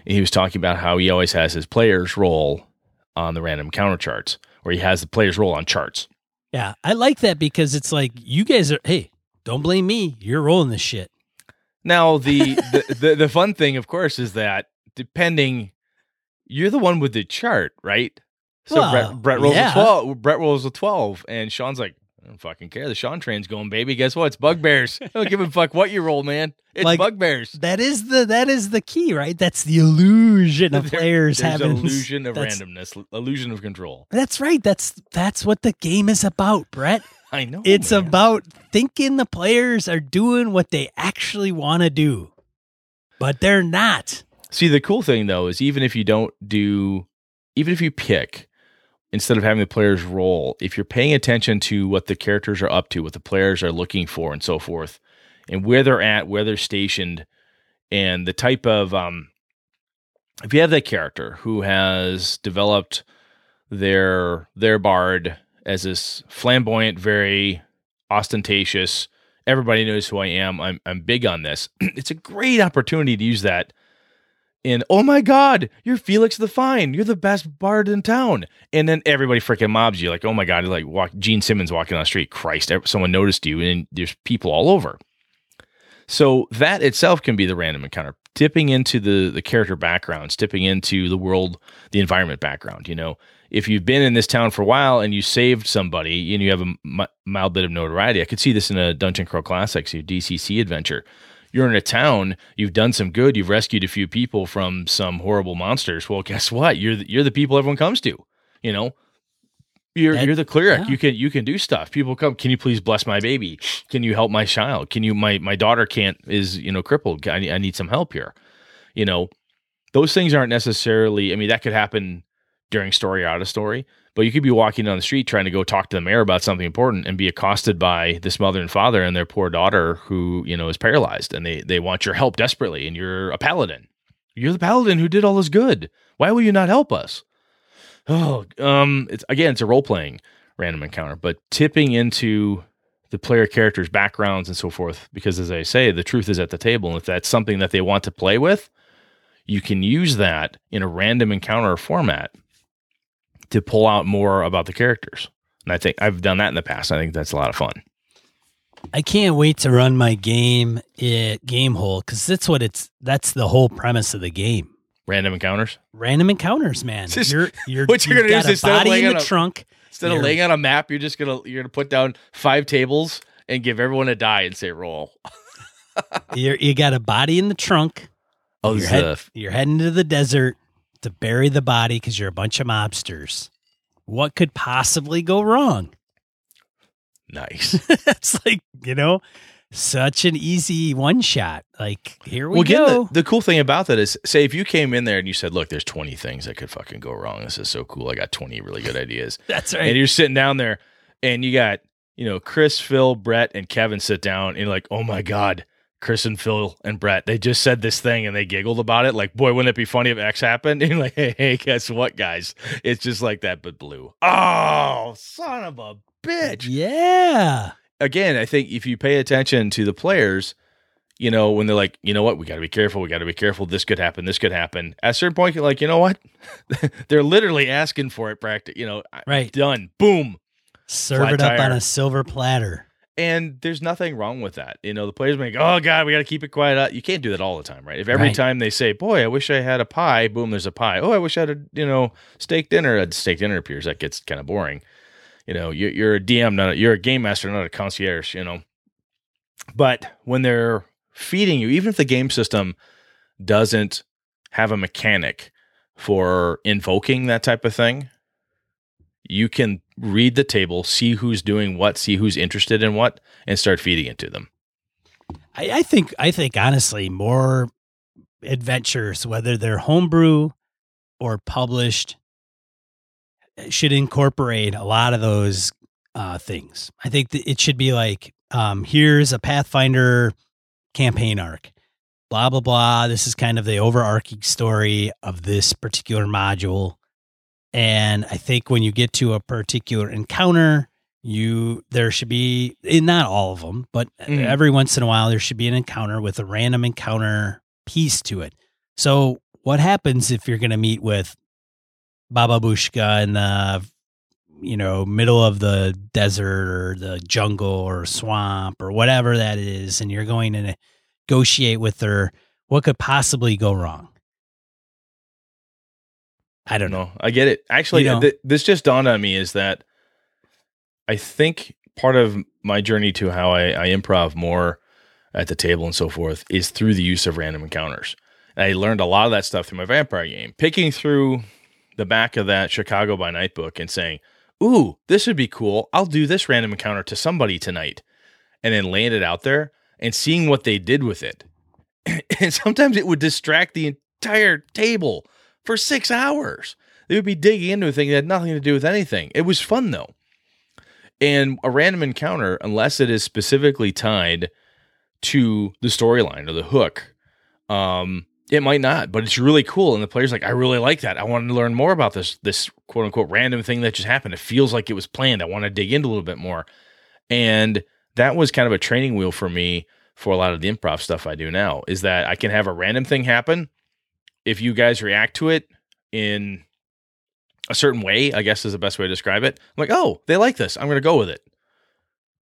and he was talking about how he always has his players roll on the random counter charts, or he has the players roll on charts. Yeah, I like that because it's like, you guys are, hey, don't blame me. You're rolling this shit. Now the, (laughs) the the the fun thing, of course, is that depending, you're the one with the chart, right? So Well, Brett, Brett rolls yeah. a twelve. Brett rolls a twelve, and Sean's like, I don't fucking care. The Sean train's going, baby. Guess what? It's bugbears. I don't give a fuck what you roll, man. It's Like- bugbears. That is the that is the key, right? That's the illusion of (laughs) There- players having illusion of that's- randomness, illusion of control. That's right. That's that's what the game is about, Brett. (laughs) I know. It's man. about thinking the players are doing what they actually want to do, but they're not. See, the cool thing though is even if you don't do, even if you pick instead of having the players roll, if you're paying attention to what the characters are up to, what the players are looking for, and so forth, and where they're at, where they're stationed, and the type of, um, if you have that character who has developed their their bard as this flamboyant, very ostentatious, everybody knows who I am. I'm I'm big on this. (clears throat) it's a great opportunity to use that in oh my god, you're Felix the Fine. You're the best bard in town. And then everybody freaking mobs you like, oh my god, like walk Gene Simmons walking on the street. Christ, someone noticed you and there's people all over. So that itself can be the random encounter. Dipping into the the character backgrounds, dipping into the world, the environment background. You know, if you've been in this town for a while and you saved somebody and you have a m- mild bit of notoriety, I could see this in a Dungeon Crawl Classics, your DCC adventure. You're in a town, you've done some good, you've rescued a few people from some horrible monsters. Well, guess what? You're the, you're the people everyone comes to. You know, you're That- you're the cleric. yeah. You can you can do stuff. People come. Can you please bless my baby? Can you help my child? Can you my my daughter can't is you know crippled. I need, I need some help here. You know, those things aren't necessarily. I mean, that could happen during story out of story. But you could be walking down the street trying to go talk to the mayor about something important and be accosted by this mother and father and their poor daughter who you know is paralyzed and they they want your help desperately and you're a paladin. You're the paladin who did all this good. Why will you not help us? Oh, um, it's again, it's a role playing random encounter, but tipping into the player characters' backgrounds and so forth, because as I say, the truth is at the table. And if that's something that they want to play with, you can use that in a random encounter format to pull out more about the characters. And I think I've done that in the past. I think that's a lot of fun. I can't wait to run my game at Gamehole because that's what it's. That's the whole premise of the game. Random encounters. Random encounters, man. Just- (laughs) you're you're what you're gonna do is a instead of body in the a- trunk. Instead of laying out a map, you're just gonna you're gonna put down five tables and give everyone a die and say roll. (laughs) You're, you got a body in the trunk. Oh, you're, head- you're heading to the desert to bury the body because you're a bunch of mobsters. What could possibly go wrong? nice. (laughs) it's like you know, such an easy one shot. Like here we well, again, go. the, the cool thing about that is, say, if you came in there and you said, "Look, there's 20 things that could fucking go wrong. This is so cool. I got 20 really good ideas," (laughs) That's right. and you're sitting down there, and you got, you know, Chris, Phil, Brett, and Kevin sit down, and you're like, "Oh my god." Chris and Phil and Brett, they just said this thing and they giggled about it. Like, boy, wouldn't it be funny if X happened? (laughs) And you're like, hey, hey, guess what, guys? It's just like that, but blue. Oh, son of a bitch Yeah. again, I think if you pay attention to the players, you know, when they're like, you know what, we got to be careful. We got to be careful. This could happen. This could happen. At a certain point, you're like, you know what? (laughs) they're literally asking for it. Practice. You know, Right. done. Boom. Serve Flat it up on a silver platter. And there's nothing wrong with that. You know, the players make, oh God, we got to keep it quiet. Uh, You can't do that all the time, right? If every Right. time they say, boy, I wish I had a pie, boom, there's a pie. Oh, I wish I had a, you know, steak dinner. A steak dinner appears. That gets kind of boring. You know, you're, you're a DM, not a, you're a game master, not a concierge, you know. But when they're feeding you, even if the game system doesn't have a mechanic for invoking that type of thing, you can read the table, see who's doing what, see who's interested in what, and start feeding it to them. I, I think I think honestly, more adventures, whether they're homebrew or published, should incorporate a lot of those uh, things. I think that it should be like, um, here's a Pathfinder campaign arc, blah blah blah. This is kind of the overarching story of this particular module, and I think when you get to a particular encounter, you there should be in not all of them, but Mhm. every once in a while there should be an encounter with a random encounter piece to it. So what happens if you're going to meet with Baba Bushka in the you know middle of the desert or the jungle or swamp or whatever that is, and you're going to negotiate with her? What could possibly go wrong? I don't know. No, I get it. Actually, You know- th- this just dawned on me is that I think part of my journey to how I, I improv more at the table and so forth is through the use of random encounters. And I learned a lot of that stuff through my vampire game. Picking through the back of that Chicago by Night book and saying, Ooh, this would be cool. I'll do this random encounter to somebody tonight. And then laying it out there and seeing what they did with it. (clears throat) and sometimes it would distract the entire table for six hours. They would be digging into a thing that had nothing to do with anything. It was fun though. And a random encounter, unless it is specifically tied to the storyline or the hook, um, it might not, but it's really cool. And the player's like, I really like that. I want to learn more about this this quote unquote random thing that just happened. It feels like it was planned. I want to dig into a little bit more. And that was kind of a training wheel for me for a lot of the improv stuff I do now, is that I can have a random thing happen. If you guys react to it in a certain way, I guess is the best way to describe it. I'm like, oh, they like this. I'm going to go with it.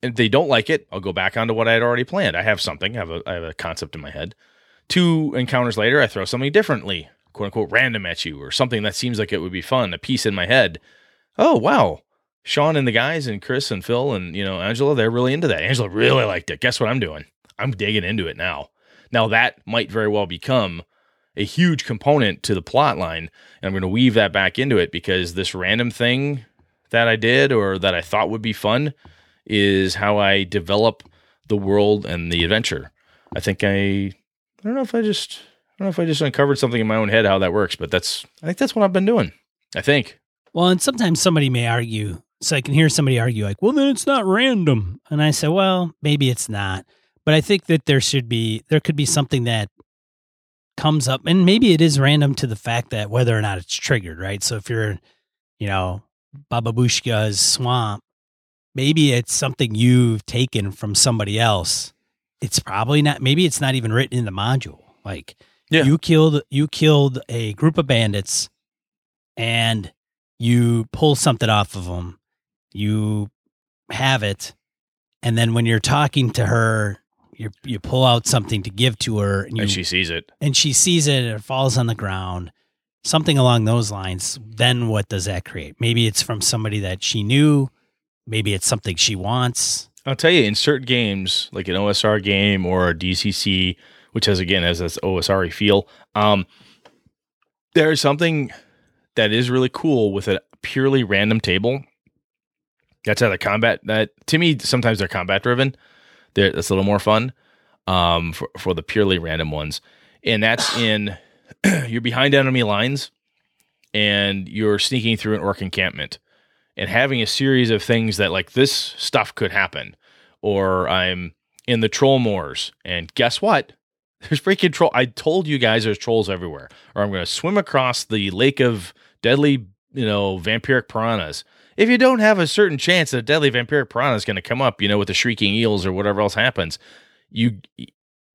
if they don't like it, I'll go back onto what I had already planned. I have something. I have a I have a concept in my head. Two encounters later, I throw something differently, quote unquote, random at you, or something that seems like it would be fun. A piece in my head. Oh wow, Sean and the guys and Chris and Phil and you know Angela, they're really into that. Angela really liked it. Guess what I'm doing? I'm digging into it now. Now that might very well become a huge component to the plot line, and I'm going to weave that back into it because this random thing that I did or that I thought would be fun is how I develop the world and the adventure. I think I I don't know if I just I don't know if I just uncovered something in my own head how that works, but that's I think that's what I've been doing. I think. Well, and sometimes somebody may argue. So I can hear somebody argue like, "Well, then it's not random." And I say, "Well, maybe it's not." But I think that there should be there could be something that comes up and maybe it is random to the fact that whether or not it's triggered, right? So if you're, you know, Bababushka's swamp, maybe it's something you've taken from somebody else. It's probably not maybe it's not even written in the module. Like Yeah. you killed you killed a group of bandits and you pull something off of them. You have it and then when you're talking to her you you pull out something to give to her and you and she sees it. and she sees it and it falls on the ground something along those lines then what does that create maybe it's from somebody that she knew maybe it's something she wants I'll tell you, in certain games, like an OSR game or a DCC, which has again has this OSR feel, um, there is something that is really cool with a purely random table. That's how the combat. That to me, sometimes they're combat driven. They're, that's a little more fun um, for for the purely random ones, and that's (sighs) in (clears throat) you're behind enemy lines, and you're sneaking through an orc encampment and having a series of things that like this stuff could happen. Or i'm in the troll moors and guess what? (laughs) There's freaking troll i told you guys there's trolls everywhere. Or i'm going to swim across the lake of deadly you know vampiric piranhas if you don't have a certain chance that a deadly vampiric piranha is going to come up you know with the shrieking eels or whatever else happens you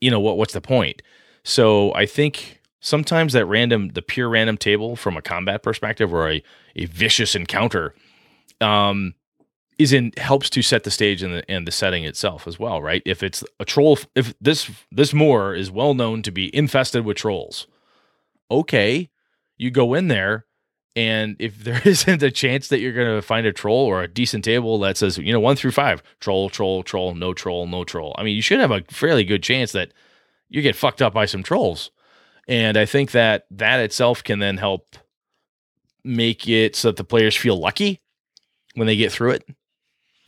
you know what what's the point so i think sometimes that random the pure random table from a combat perspective or a, a vicious encounter um, is in helps to set the stage and the and the setting itself as well, right? If it's a troll, if this this moor is well known to be infested with trolls, okay, you go in there, and if there (laughs) isn't a chance that you're going to find a troll or a decent table that says you know one through five, troll, troll, troll, no troll, no troll. I mean, you should have a fairly good chance that you get fucked up by some trolls, and I think that that itself can then help make it so that the players feel lucky when they get through it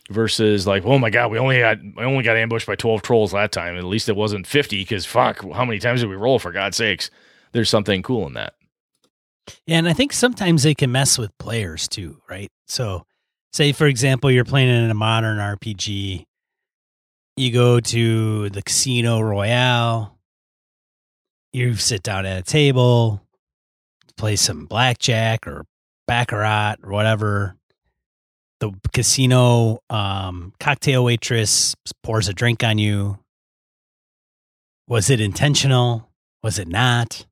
versus like oh my god we only got I only got ambushed by 12 trolls that time. At least it wasn't 50 because fuck how many times did we roll for god's sakes? There's something cool in that yeah and i think sometimes they can mess with players too right so say for example you're playing in a modern rpg you go to the casino royale you sit down at a table play some blackjack or baccarat or whatever the casino um, cocktail waitress pours a drink on you. Was it intentional? Was it not?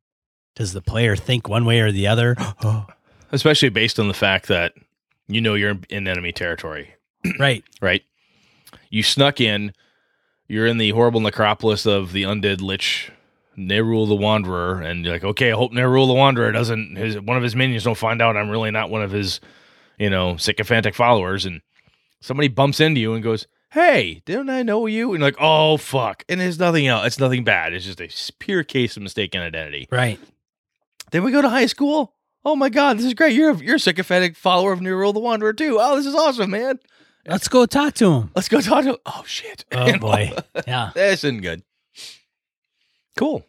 Does the player think one way or the other? (gasps) especially based on the fact that you know you're in enemy territory (clears throat) right. right you snuck in you're in the horrible necropolis of the undead lich Nerul the Wanderer, and you're like, okay, I hope Nerul the Wanderer doesn't his one of his minions don't find out I'm really not one of his you know, sycophantic followers, and somebody bumps into you and goes, Hey, didn't I know you? And you're like, oh fuck. And it's nothing else. It's nothing bad. It's just a pure case of mistaken identity. Right. Then we go to high school. Oh my god, this is great. You're a, you're a sycophantic follower of Nerul the Wanderer too. Oh, this is awesome, man. Let's go talk to him. Let's go talk to him. Oh shit. Oh boy. (laughs) Yeah. (laughs) That's isn't good. Cool.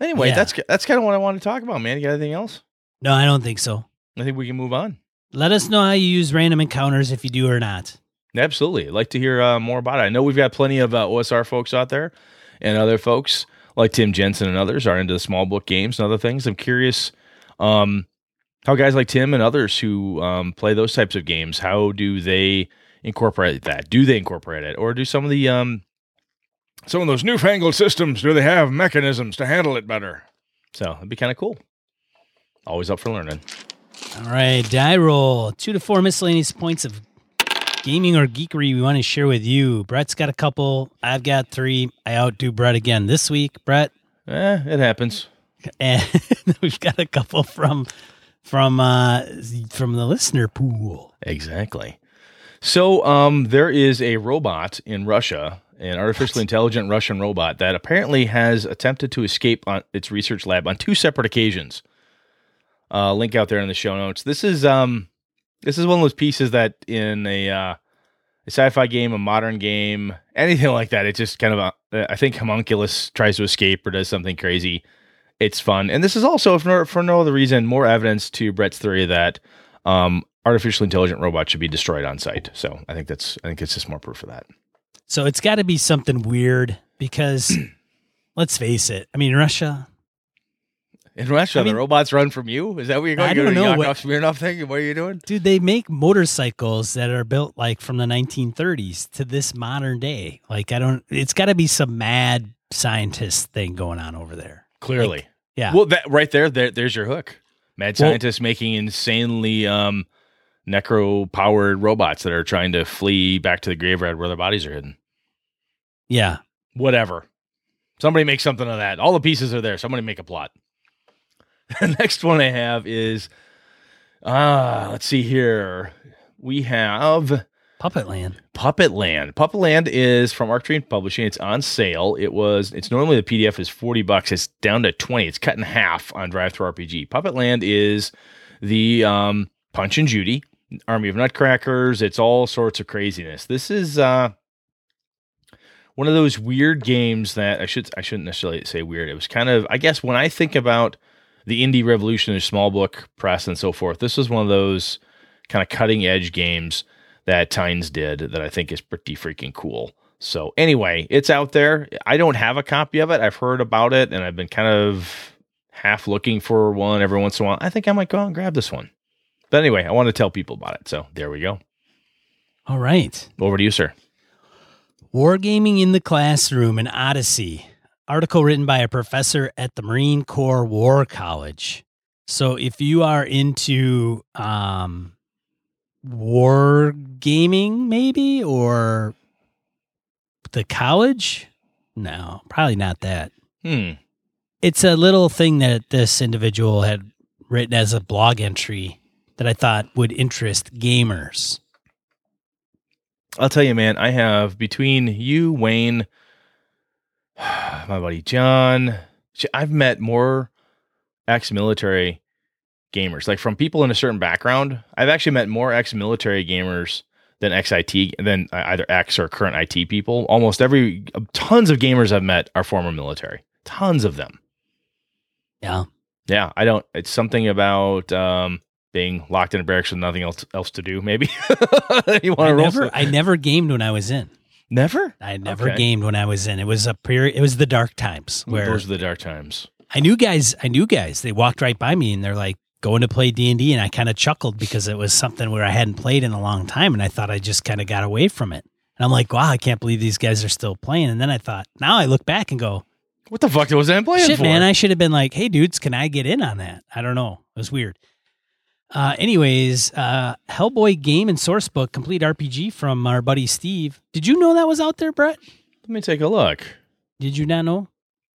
Anyway, Yeah. that's that's kind of what I want to talk about, man. You got anything else? No, I don't think so. I think we can move on. Let us know how you use random encounters if you do or not. Absolutely. I'd like to hear uh, more about it. I know we've got plenty of uh, OSR folks out there and other folks like Tim Jensen and others are into the small book games and other things. I'm curious um, how guys like Tim and others who um, play those types of games, how do they incorporate that? Do they incorporate it? Or do some of the um, Some of those newfangled systems, do they have mechanisms to handle it better? so it'd be kind of cool. Always up for learning. All right, die roll. Two to four miscellaneous points of gaming or geekery we want to share with you. Brett's got a couple. I've got three. I outdo Brett again this week. Brett, Eh, it happens. and (laughs) we've got a couple from from uh from the listener pool. Exactly. So, um, there is a robot in Russia, an artificially intelligent Russian robot that apparently has attempted to escape on its research lab on two separate occasions. Uh, link out there in the show notes. This is um, this is one of those pieces that in a uh, a sci-fi game, a modern game, anything like that, it just kind of a, I think homunculus tries to escape or does something crazy. It's fun, and this is also for, for no other reason more evidence to Brett's theory that um, artificially intelligent robots should be destroyed on site. So I think that's I think it's just more proof of that. So it's got to be something weird because (clears throat) let's face it. I mean, Russia. In Russia, I mean- the robots run from you. Is that what you're going? I You're don't know to what- Smirnoff thing? What are you doing? Dude, they make motorcycles that are built like from the 1930s to this modern day. Like, I don't, it's got to be some mad scientist thing going on over there. Clearly, Yeah. Well, that right there, there there's your hook. Mad Well- scientists making insanely um, necro powered robots that are trying to flee back to the graveyard where their bodies are hidden. yeah. Whatever. Somebody make something of that. All the pieces are there. Somebody make a plot. (laughs) the next one I have is ah, let's see here. We have Puppet Land. Puppet Land. Puppet Land is from Arc Dream Publishing. It's on sale. It was. It's normally the PDF is forty bucks. It's down to twenty. It's cut in half on Drive Through RPG. Puppet Land is the um, Punch and Judy Army of Nutcrackers. It's all sorts of craziness. This is uh, one of those weird games that I should I shouldn't necessarily say weird. It was kind of I guess when I think about the indie revolution, small book press and so forth. This was one of those kind of cutting edge games that Tynes did that I think is pretty freaking cool. So anyway, it's out there. I don't have a copy of it. I've heard about it and I've been kind of half looking for one every once in a while. I think I might go out and grab this one. But anyway, I want to tell people about it. So there we go. All right. Over to you, sir. Wargaming in the Classroom, an Odyssey. Article written by a professor at the Marine Corps War College. So if you are into um, war gaming, maybe, or the college, no, probably not that. Hmm. It's a little thing that this individual had written as a blog entry that I thought would interest gamers. I'll tell you, man, I have between you, Wayne, (sighs) my buddy John, I've met more ex military gamers, like from people in a certain background. I've actually met more ex military gamers than ex IT, than either ex or current IT people. Almost every, tons of gamers I've met are former military. Tons of them. Yeah. Yeah, I don't, it's something about, um, being locked in a barracks with nothing else else to do. Maybe (laughs) you want to roll. never, I never gamed when I was in. Never. I never Okay. gamed when I was in. It was a period. It was the dark times where Those are the dark times. I knew guys. I knew guys. They walked right by me and they're like going to play D and D, and I kind of chuckled because it was something where I hadn't played in a long time, and I thought I just kind of got away from it. And I'm like, wow, I can't believe these guys are still playing. And then I thought, now I look back and go, What the fuck was I playing shit, for? man, I should have been like, hey, dudes, can I get in on that? I don't know. It was weird. Uh, anyways, uh, Hellboy game and source book, complete RPG from our buddy Steve. Did you know that was out there, Brett? Let me take a look. Did you not know?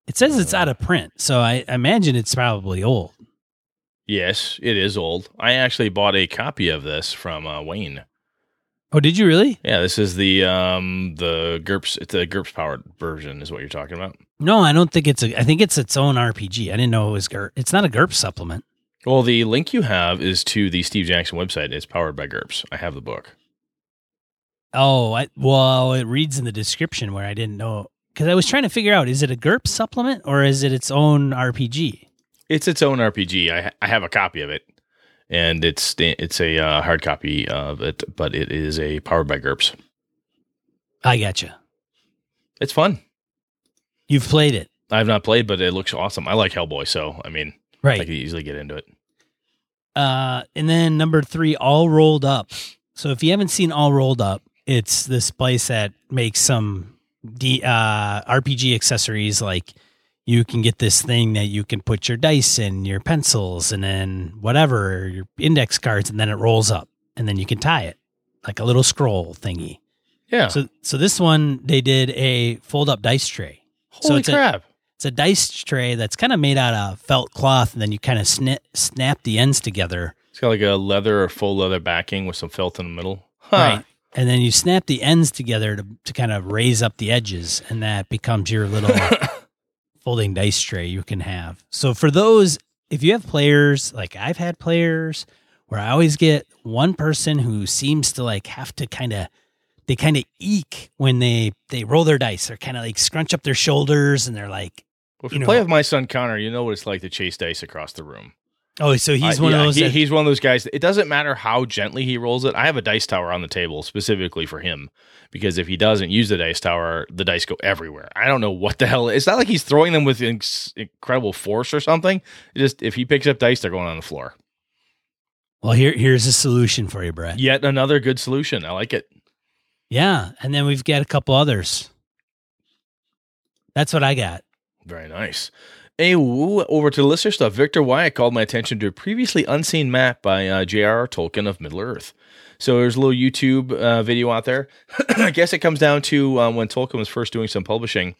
It says it's out of print, so I imagine it's probably old. Yes, it is old. I actually bought a copy of this from uh, Wayne. Oh, did you really? Yeah, this is the um the GURPS. It's a GURPS powered version, is what you're talking about. No, I don't think it's a. I think it's its own RPG. I didn't know it was GURP. It's not a GURP supplement. Well, the link you have is to the Steve Jackson website. It's powered by GURPS. I have the book. Oh, I, well, it reads in the description where I didn't know because I was trying to figure out is it a GURP supplement or is it its own RPG? It's its own RPG. I I have a copy of it, and it's it's a uh, hard copy of it, but it is a powered by GURPS. I gotcha. It's fun. You've played it, I have not played, but it looks awesome. I like Hellboy, so I mean, right. I could easily get into it. Uh, and then number three, all rolled up. So if you haven't seen all rolled up, it's this place that makes some D, uh, RPG accessories. Like you can get this thing that you can put your dice in, your pencils, and then whatever your index cards, and then it rolls up, and then you can tie it. like a little scroll thingy. Yeah. So so this one they did a fold up dice tray. so Holy it's a, crap. It's a dice tray that's kind of made out of felt cloth, and then you kind of snap the ends together, it's got like a leather or full leather backing with some felt in the middle. Huh. right? And then you snap the ends together to to kind of raise up the edges, and that becomes your little (laughs) folding dice tray you can have. So for those, if you have players like I've had players where I always get one person who seems to like have to kind of they kind of eek when they they roll their dice. They're kind of like scrunch up their shoulders and they're like, Well, if you you know- play with my son Connor, you know what it's like to chase dice across the room. oh, so he's I- one yeah, of those. he- that- he's one of those guys. It doesn't matter how gently he rolls it. I have a dice tower on the table specifically for him because if he doesn't use the dice tower, the dice go everywhere. I don't know what the hell. It's not like he's throwing them with inc- incredible force or something. It just if he picks up dice, they're going on the floor. well, here here's a solution for you, Brett. Yet another good solution. I like it. Yeah, and then we've got a couple others. That's what I got. Very nice. Hey, woo, over to the listener stuff. Victor Wyatt called my attention to a previously unseen map by uh, J.R.R. Tolkien of Middle Earth. So there's a little YouTube uh, video out there. (clears throat) I guess it comes down to um, when Tolkien was first doing some publishing,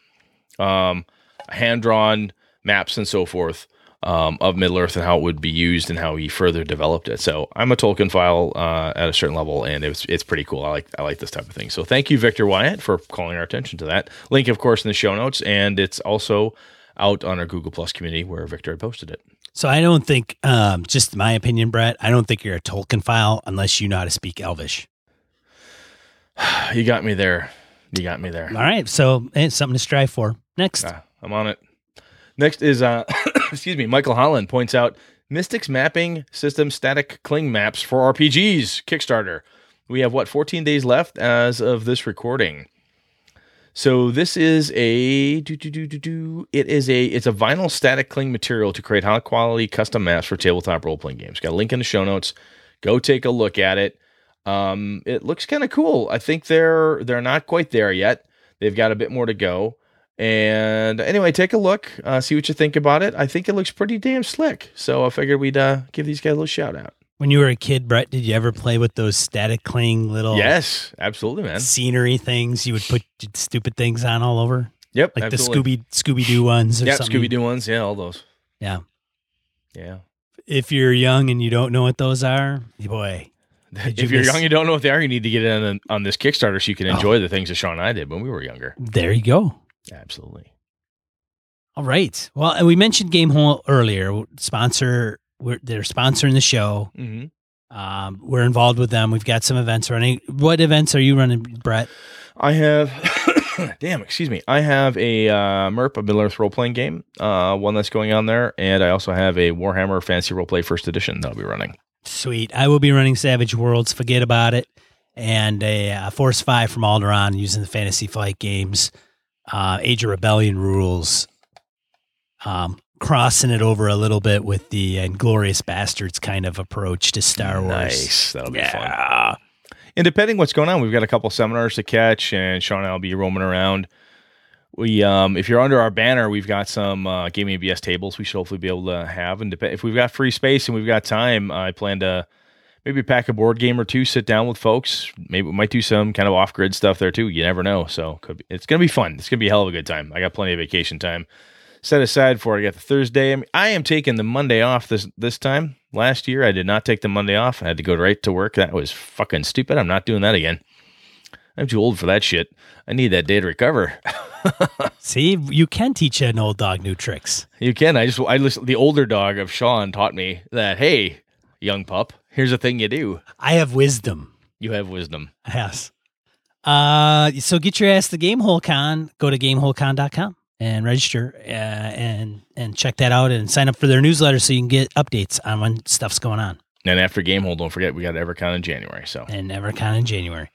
um, hand drawn maps and so forth um, of Middle Earth and how it would be used and how he further developed it. So I'm a Tolkien file uh, at a certain level, and it's it's pretty cool. I like I like this type of thing. So thank you, Victor Wyatt, for calling our attention to that. Link, of course, in the show notes, and it's also out on our Google Plus community where Victor had posted it. So I don't think, um, just my opinion, Brett. I don't think you're a Tolkien file unless you know how to speak Elvish. (sighs) You got me there. You got me there. All right, so it's something to strive for. Next, Ah, I'm on it. Next is uh (coughs) excuse me, Michael Holland points out Mystics mapping system static cling maps for RPGs Kickstarter. We have what 14 days left as of this recording. So this is a do, do, do, do, do. it is a it's a vinyl static cling material to create high quality custom maps for tabletop role playing games. Got a link in the show notes. Go take a look at it. Um, it looks kind of cool. I think they're they're not quite there yet. They've got a bit more to go. And anyway, take a look, uh, see what you think about it. I think it looks pretty damn slick. So I figured we'd uh, give these guys a little shout out. when you were a kid, Brett, did you ever play with those static cling little Yes, absolutely, man. scenery things you would put stupid things on all over, Yep, like absolutely. the Scooby Scooby Doo ones or Yeah. Scooby Doo ones. Yeah, all those. Yeah. Yeah. If you're young and you don't know what those are, boy, (laughs) you if you're miss- young, you don't know what they are. You need to get in on, on this Kickstarter so you Oh. can enjoy the things that Sean and I did when we were younger. there you go. Absolutely. All right. Well, and we mentioned Gamehole earlier. Sponsor, we're, they're sponsoring the show. Mm-hmm. Um, we're involved with them. We've got some events running. What events are you running, Brett? I have, (coughs) damn, excuse me. I have a uh, MERP, a Middle Earth role playing game, uh, one that's going on there, and I also have a Warhammer Fantasy Roleplay First Edition that I'll be running. Sweet. I will be running Savage Worlds. Forget about it. And a, uh Force Five from Alderaan using the Fantasy Flight games, uh, Age of Rebellion rules. Um, crossing it over a little bit with the Inglourious Basterds kind of approach to Star Wars. Nice, that'll be fun. And depending what's going on, we've got a couple seminars to catch, and Sean and I'll be roaming around. We, um, if you're under our banner, we've got some uh, gaming BS tables we should hopefully be able to have. And dep- if we've got free space and we've got time, I plan to maybe pack a board game or two, sit down with folks. Maybe we might do some kind of off grid stuff there too. You never know. So could be, it's gonna be fun. It's gonna be a hell of a good time. I got plenty of vacation time set aside for it. I got the Thursday. I, mean, I am taking the Monday off this this time. Last year, I did not take the Monday off. I had to go right to work. That was fucking stupid. I'm not doing that again. I'm too old for that shit. I need that day to recover. (laughs) See, you can teach an old dog new tricks. You can. I just I listen. The older dog of Sean taught me that. Hey, young pup, here's the thing you do. I have wisdom. You have wisdom. Yes. Uh, so get your ass to GameholeCon. Go to gameholecon.com and register uh, and and check that out and sign up for their newsletter so you can get updates on when stuff's going on. And after Gamehole, don't forget we got EverCon in January. So and EverCon in January.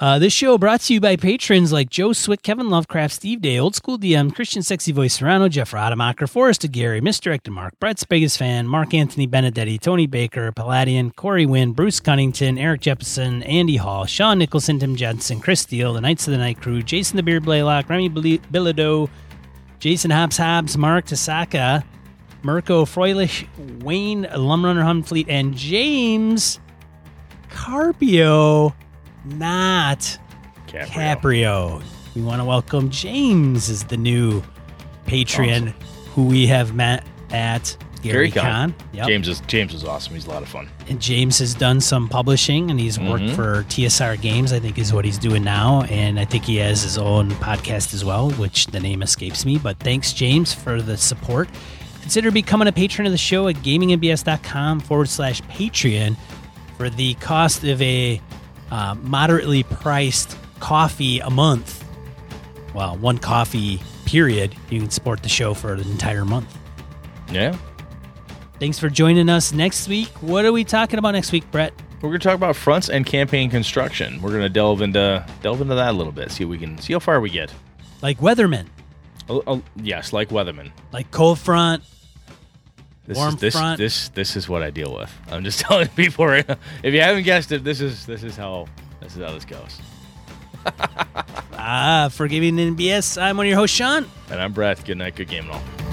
Uh, this show brought to you by patrons like Joe Swick, Kevin Lovecraft, Steve Day, Old School DM, Christian Sexy Voice Serrano, Jeff Rademacher, Forrest Gary, Misdirected Mark, Brett's biggest fan, Mark Anthony Benedetti, Tony Baker, Palladian, Corey Wynn, Bruce Cunnington, Eric Jefferson, Andy Hall, Sean Nicholson, Tim Jensen, Chris Steele, The Knights of the Night Crew, Jason the Beard Blaylock, Remy Bilodeau, Jason Hobbs Hobbs, Mark Tasaka, Mirko Froelich, Wayne Lumrunner Humfleet, and James Carpio, not Caprio. Caprio. We want to welcome James as the new Patreon who we have met at Gary, Gary Con. Con. Yep. James is James is awesome. He's a lot of fun. And James has done some publishing and he's worked Mhm. for TSR Games, I think is what he's doing now. And I think he has his own podcast as well, which the name escapes me. But thanks, James, for the support. Consider becoming a patron of the show at gamingandbs.com forward slash Patreon for the cost of a uh, moderately priced coffee a month. Well, one coffee period. You can support the show for an entire month. Yeah. Thanks for joining us next week. What are we talking about next week, Brett? We're gonna talk about fronts and campaign construction. We're gonna delve into delve into that a little bit. See if we can see how far we get. Like Weatherman, Oh, oh, yes, like Weatherman. like Cold Front. This Warm is this front. this this is what I deal with. I'm just (laughs) telling people. right now, If you haven't guessed it, this is this is how this is how this goes. Ah, for Gaming NBS, I'm one of your hosts, Sean. And I'm Brett. Good night. Good game and all.